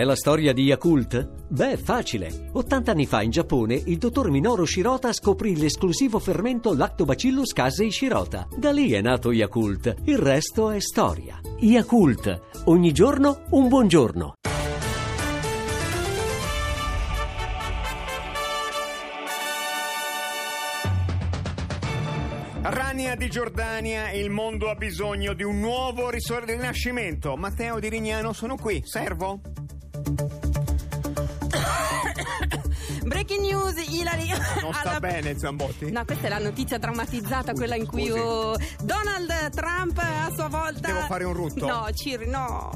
è la storia di Yakult? Beh, facile. 80 anni fa in Giappone il dottor Minoru Shirota scoprì l'esclusivo fermento Lactobacillus casei Shirota. Da lì è nato Yakult. Il resto è storia. Yakult. Ogni giorno un buongiorno. Rania di Giordania, il mondo ha bisogno di un nuovo risor- rinascimento. Matteo di Rignano, sono qui, servo? Breaking news, Ilari. Non sta alla- bene Zambotti? No, questa è la notizia drammatizzata, quella in cui oh, Donald Trump a sua volta. Devo fare un rutto? No, Ciri, no.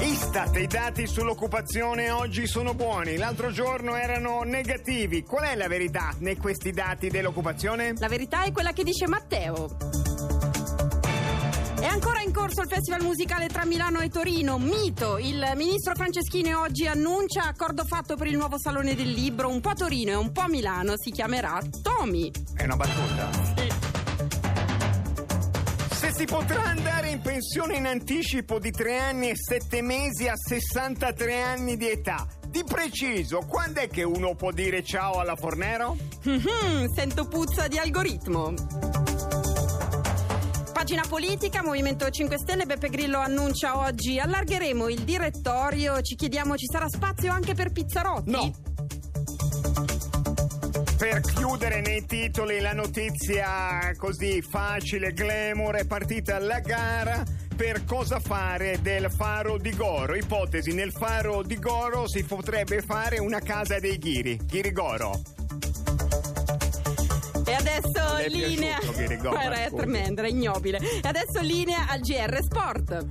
Istat, i dati sull'occupazione oggi sono buoni, l'altro giorno erano negativi. Qual è la verità nei questi dati dell'occupazione? La verità è quella che dice Matteo. È ancora in corso il festival musicale tra Milano e Torino, Mito. Il ministro Franceschini oggi annuncia accordo fatto per il nuovo salone del libro, un po' Torino e un po' Milano, si chiamerà Tomi. È una battuta. Se si potrà andare in pensione in anticipo di 3 anni e 7 mesi a 63 anni di età, di preciso, quando è che uno può dire ciao alla Fornero? Mhm, sento puzza di algoritmo. Pagina politica, Movimento 5 Stelle, Beppe Grillo annuncia oggi allargheremo il direttorio, ci chiediamo ci sarà spazio anche per Pizzarotti? No. Per chiudere nei titoli la notizia così facile, glamour, è partita la gara per cosa fare del faro di Goro. Ipotesi, nel faro di Goro si potrebbe fare una casa dei ghiri, Ghirigoro. E adesso Le è linea. piaciuto scusi. tremendo, era ignobile. E adesso linea al GR Sport.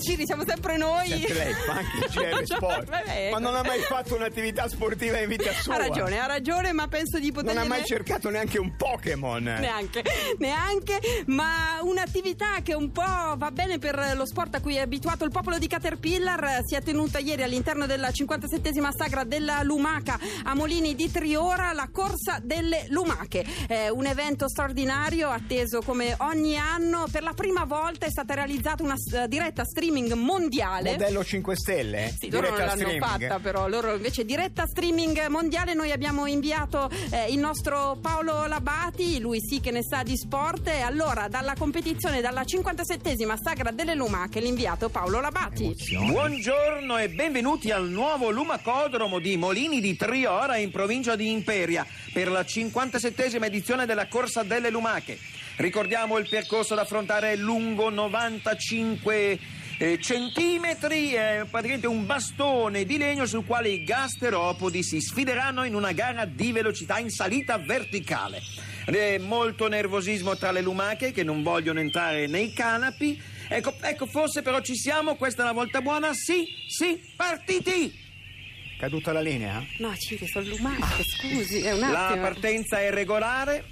Ciri, siamo sempre noi. Sempre lei fa anche il GR Sport. Ma non ha mai fatto un'attività sportiva in vita sua. Ha ragione, ha ragione, ma penso di poter. Non ha mai cercato neanche un Pokémon. Neanche, neanche, ma un'attività che un po' va bene per lo sport a cui è abituato il popolo di Caterpillar si è tenuta ieri all'interno della 57esima sagra della Lumaca a Molini di Triora, la corsa delle Lumache. È un evento straordinario atteso come ogni anno. Per la prima volta è stata realizzata una diretta streaming mondiale. Modello 5 Stelle? Sì, loro non l'hanno streaming. fatta però, loro invece diretta streaming mondiale noi abbiamo inviato eh, il nostro Paolo Labati, lui sì che ne sa di sport e allora dalla competizione, dalla 57esima sagra delle lumache l'inviato Paolo Labati. Buongiorno e benvenuti al nuovo Lumacodromo di Molini di Triora in provincia di Imperia per la 57esima edizione della Corsa delle Lumache. Ricordiamo il percorso da affrontare è lungo 95 eh, centimetri, è praticamente un bastone di legno sul quale i gasteropodi si sfideranno in una gara di velocità in salita verticale. Eh, molto nervosismo tra le lumache che non vogliono entrare nei canapi. Ecco, ecco, forse però ci siamo, questa è la volta buona. Sì, sì, partiti! Caduta la linea? No, Ciri, sono lumache, scusi, è un La attimo. partenza è regolare.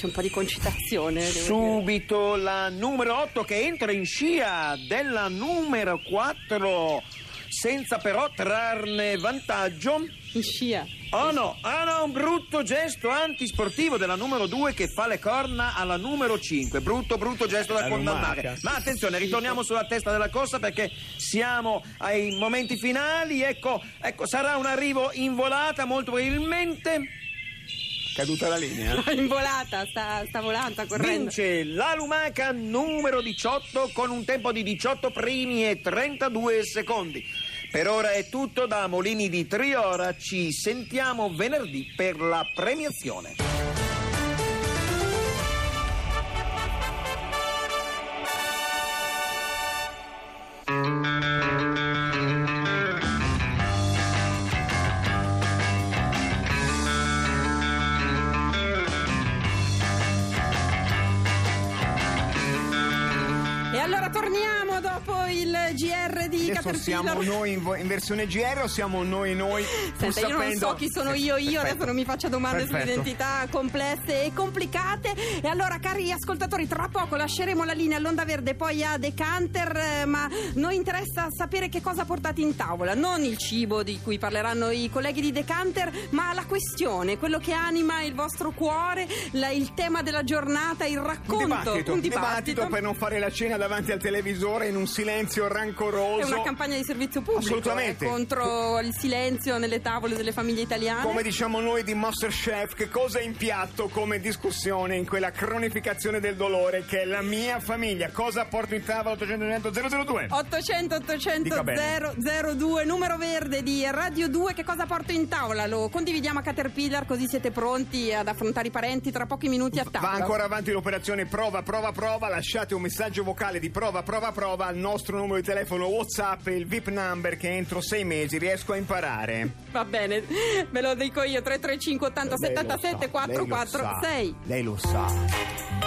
C'è un po' di concitazione. Subito la numero 8 che entra in scia della numero 4 senza però trarne vantaggio. In scia. Oh no, ah no, un brutto gesto antisportivo della numero 2 che fa le corna alla numero 5. Brutto, brutto gesto da condannare. Ma attenzione, ritorniamo sulla testa della corsa perché siamo ai momenti finali. Ecco, ecco, sarà un arrivo in volata molto probabilmente. Caduta la linea? In volata, sta, sta volando, sta correndo. Vince la lumaca numero 18 con un tempo di 18 primi e 32 secondi. Per ora è tutto da Molini di Triora, ci sentiamo venerdì per la premiazione. Adesso siamo Caterpillar. noi in, in versione GR o siamo noi noi? Senta, io non sapendo- so chi sono io, io Perfetto. adesso non mi faccia domande sull'identità complesse e complicate. E allora, cari ascoltatori, tra poco lasceremo la linea all'Onda Verde, poi a Decanter, eh, ma noi interessa sapere che cosa portate in tavola, non il cibo di cui parleranno i colleghi di Decanter, ma la questione, quello che anima il vostro cuore, la- il tema della giornata, il Un racconto. dibattito, un dibattito per non fare la cena davanti al televisore in un silenzio rancoroso. Campagna di servizio pubblico Assolutamente. eh, contro il silenzio nelle tavole delle famiglie italiane. Come diciamo noi di Masterchef, che cosa è in piatto come discussione in quella cronificazione del dolore che è la mia famiglia? Cosa porto in tavola 800 002? 800 800 Dica bene. 002 numero verde di Radio 2 che cosa porto in tavola? Lo condividiamo a Caterpillar così siete pronti ad affrontare i parenti tra pochi minuti a tavola. Va ancora avanti l'operazione prova, prova, prova. Lasciate un messaggio vocale di prova, prova, prova al nostro numero di telefono WhatsApp e il VIP number che entro sei mesi riesco a imparare. Va bene, ve lo dico io 335 80 Lei lo 77 sa, lei lo 446. sa, Lei lo sa.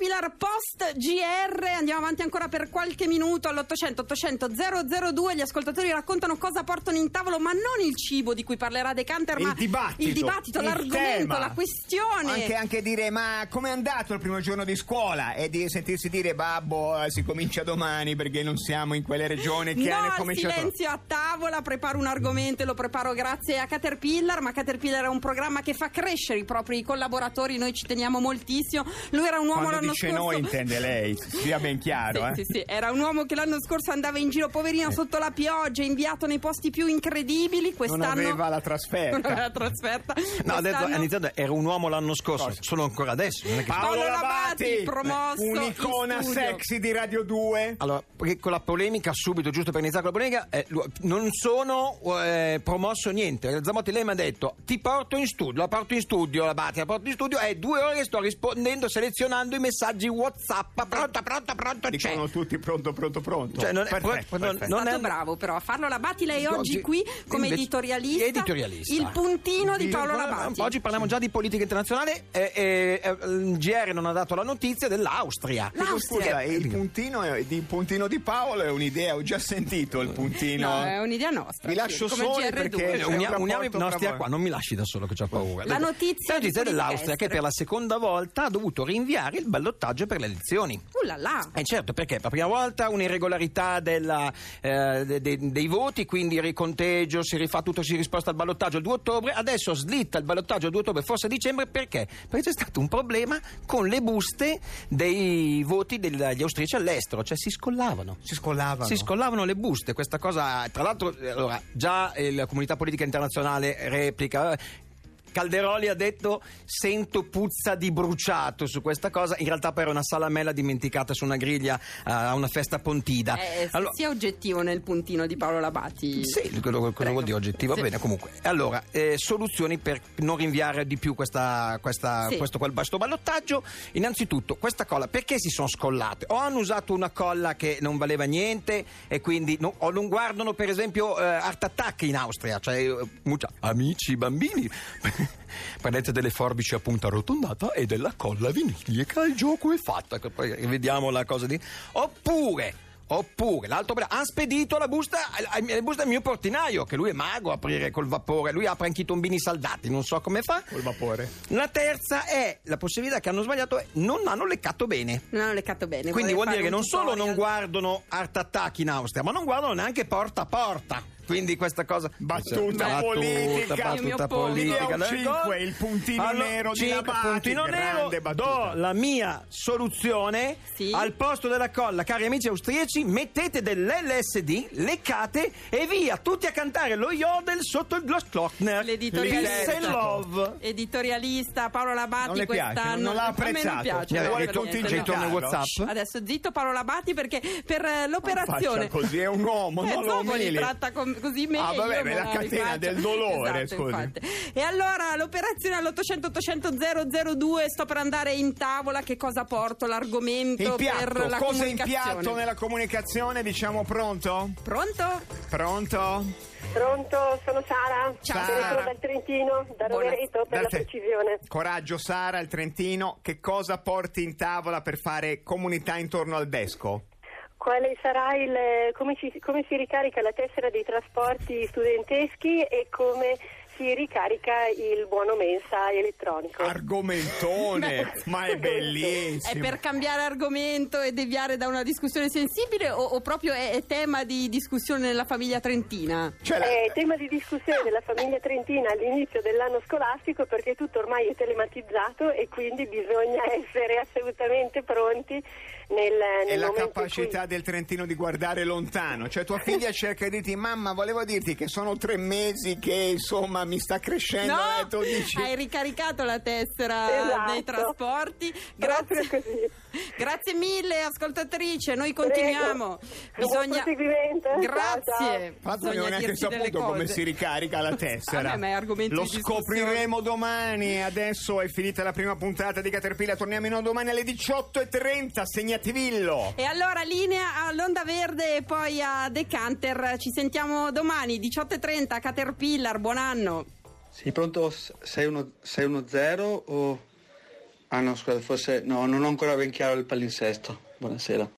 Caterpillar post GR. Andiamo avanti ancora per qualche minuto all'800 800 002. Gli ascoltatori raccontano cosa portano in tavolo, ma non il cibo di cui parlerà De Canter, Il ma dibattito, il dibattito, il l'argomento, tema. la questione. Anche, anche dire, ma com'è andato il primo giorno di scuola? E di sentirsi dire, babbo, eh, si comincia domani perché non siamo in quelle regioni che no hanno cominciato. silenzio a tavola, preparo un argomento e lo preparo grazie a Caterpillar, ma Caterpillar è un programma che fa crescere i propri collaboratori, noi ci teniamo moltissimo. Lui era un uomo Quando dice scorso... noi intende lei, sia ben chiaro. Sì, eh. sì, sì, era un uomo che l'anno scorso andava in giro poverino sotto la pioggia, inviato nei posti più incredibili. Non Quest'anno aveva la non trasferta. aveva la trasferta. No, ha detto, ha iniziato, era un uomo l'anno scorso, Cosa? sono ancora adesso. Non è che... Paolo Labati, promosso un'icona sexy di Radio 2. Allora, con la polemica, subito, giusto per iniziare con la polemica, eh, non sono eh, promosso niente. Zamotti lei mi ha detto, ti porto in studio, la porto in studio, la la porto in studio, è due ore che sto rispondendo, selezionando i messaggi Whatsapp, pronta, pronta, pronta, c'è. Dicono tutti pronto, pronto, pronto. Cioè, non è- perfetto, non- perfetto. Non stato è- bravo però a farlo Labati lei oggi Oggi- qui come invece- editorialista, editorialista. il puntino di Paolo Labati Oggi parliamo già di politica internazionale. eh, eh, eh, il GR non ha dato la notizia dell'Austria. Dico, Scusa, il puntino, di puntino di Paolo è un'idea, ho già sentito il puntino. no è un'idea nostra Vi lascio GR2. perché- Eh, c'è un Uniamo, uniamo i nostri qua, non mi lasci da solo che ho paura. La notizia La notizia dell'Austria che per la seconda volta ha dovuto rinviare il ballottaggio per le elezioni. Uh là là. Eh certo, perché per la prima volta un'irregolarità della, eh, de- de- dei voti, quindi il riconteggio, si rifà tutto, si risposta al ballottaggio il 2 ottobre, adesso slitta il ballottaggio il 2 ottobre, forse a dicembre, perché? Perché c'è stato un problema con le buste dei voti degli austriaci all'estero, cioè si scollavano. Si scollavano. Si scollavano le buste, questa cosa, tra l'altro, eh, allora, già eh, la comunità politica internazionale replica. Calderoli ha detto sento puzza di bruciato su questa cosa, in realtà poi era una salamella dimenticata su una griglia eh, a una festa pontida. Eh, Allora- sia oggettivo nel puntino di Paolo Labati sì, quello, quello vuol dire oggettivo, Sì. va bene comunque. Allora, eh, soluzioni per non rinviare di più questa, questa- Sì. questo, quel- questo ballottaggio. Innanzitutto, questa colla, perché si sono scollate? O hanno usato una colla che non valeva niente e quindi no- o non guardano per esempio eh, Art Attack in Austria, cioè eh, amici bambini. Prendete delle forbici a punta arrotondata e della colla vinilica, il gioco è fatto. Poi vediamo la cosa di. Oppure. Oppure l'altro ha spedito la busta, la busta al mio portinaio, che lui è mago a aprire col vapore, lui apre anche i tombini saldati, non so come fa. Col vapore. La terza è la possibilità che hanno sbagliato, è non hanno leccato bene. non hanno leccato bene Quindi vuol dire che non solo non guardano Art Attack in Austria, ma non guardano neanche porta a porta. Quindi questa cosa. Battuta politica. Io mi battuta politica. Io cinque, il puntino nero di cinque, Labati, puntino nero. battuta. Do la mia soluzione. Sì. Al posto della colla, cari amici austriaci, mettete dell'LSD, leccate e via, tutti a cantare lo yodel sotto il Glossglockner. L'editorialista. Love. Editorialista Paolo Labati Non le piace, quest'anno non l'ha apprezzato. piace, tutti niente, in no. il WhatsApp. Adesso zitto Paolo Labati perché per eh, l'operazione così, è un uomo, eh, non lo umili. tratta com- così meglio Ah, vabbè, ma la catena del dolore, Esatto, scusi. infatti. e allora l'operazione all'800 800 002 sto per andare in tavola che cosa porto l'argomento piatto, per la cosa in comunicazione piatto nella comunicazione? Diciamo pronto? pronto? Pronto? Pronto, sono Sara. Ciao, Sara. dal Trentino, da Rovereto per Da la te. precisione. Coraggio Sara, il Trentino, che cosa porti in tavola per fare comunità intorno al desco? Quale sarà il come si, come si ricarica la tessera dei trasporti studenteschi e come si ricarica il buono mensa elettronico? Argomentone, ma è È bellissimo. per cambiare argomento e deviare da una discussione sensibile o, o proprio è, è tema di discussione nella famiglia trentina? Cioè, la- È tema di discussione della famiglia trentina all'inizio dell'anno scolastico perché tutto ormai è telematizzato e quindi bisogna essere assolutamente pronti nel, è nel la momento in cui- capacità del Trentino di guardare lontano. Cioè, tua figlia cerca di dirti: Mamma, volevo dirti che sono tre mesi che insomma mi sta crescendo. No, eh, tu dici- hai ricaricato la tessera Esatto. dei trasporti. Grazie. Grazie mille, ascoltatrice. Noi continuiamo. Prego. Ciao, Grazie. ciao. Non Bisogna ho neanche saputo come si ricarica la tessera. È argomento Lo scopriremo domani. Adesso è finita la prima puntata di Caterpillar. Torniamo in onda domani alle 18.30. Segnativillo. E allora linea all'Onda Verde e poi a Decanter. Ci sentiamo domani 18.30 Caterpillar. Buon anno. Sì, pronto 610 610 o... Ah no, scusa, forse... No, non ho ancora ben chiaro il palinsesto. Buonasera.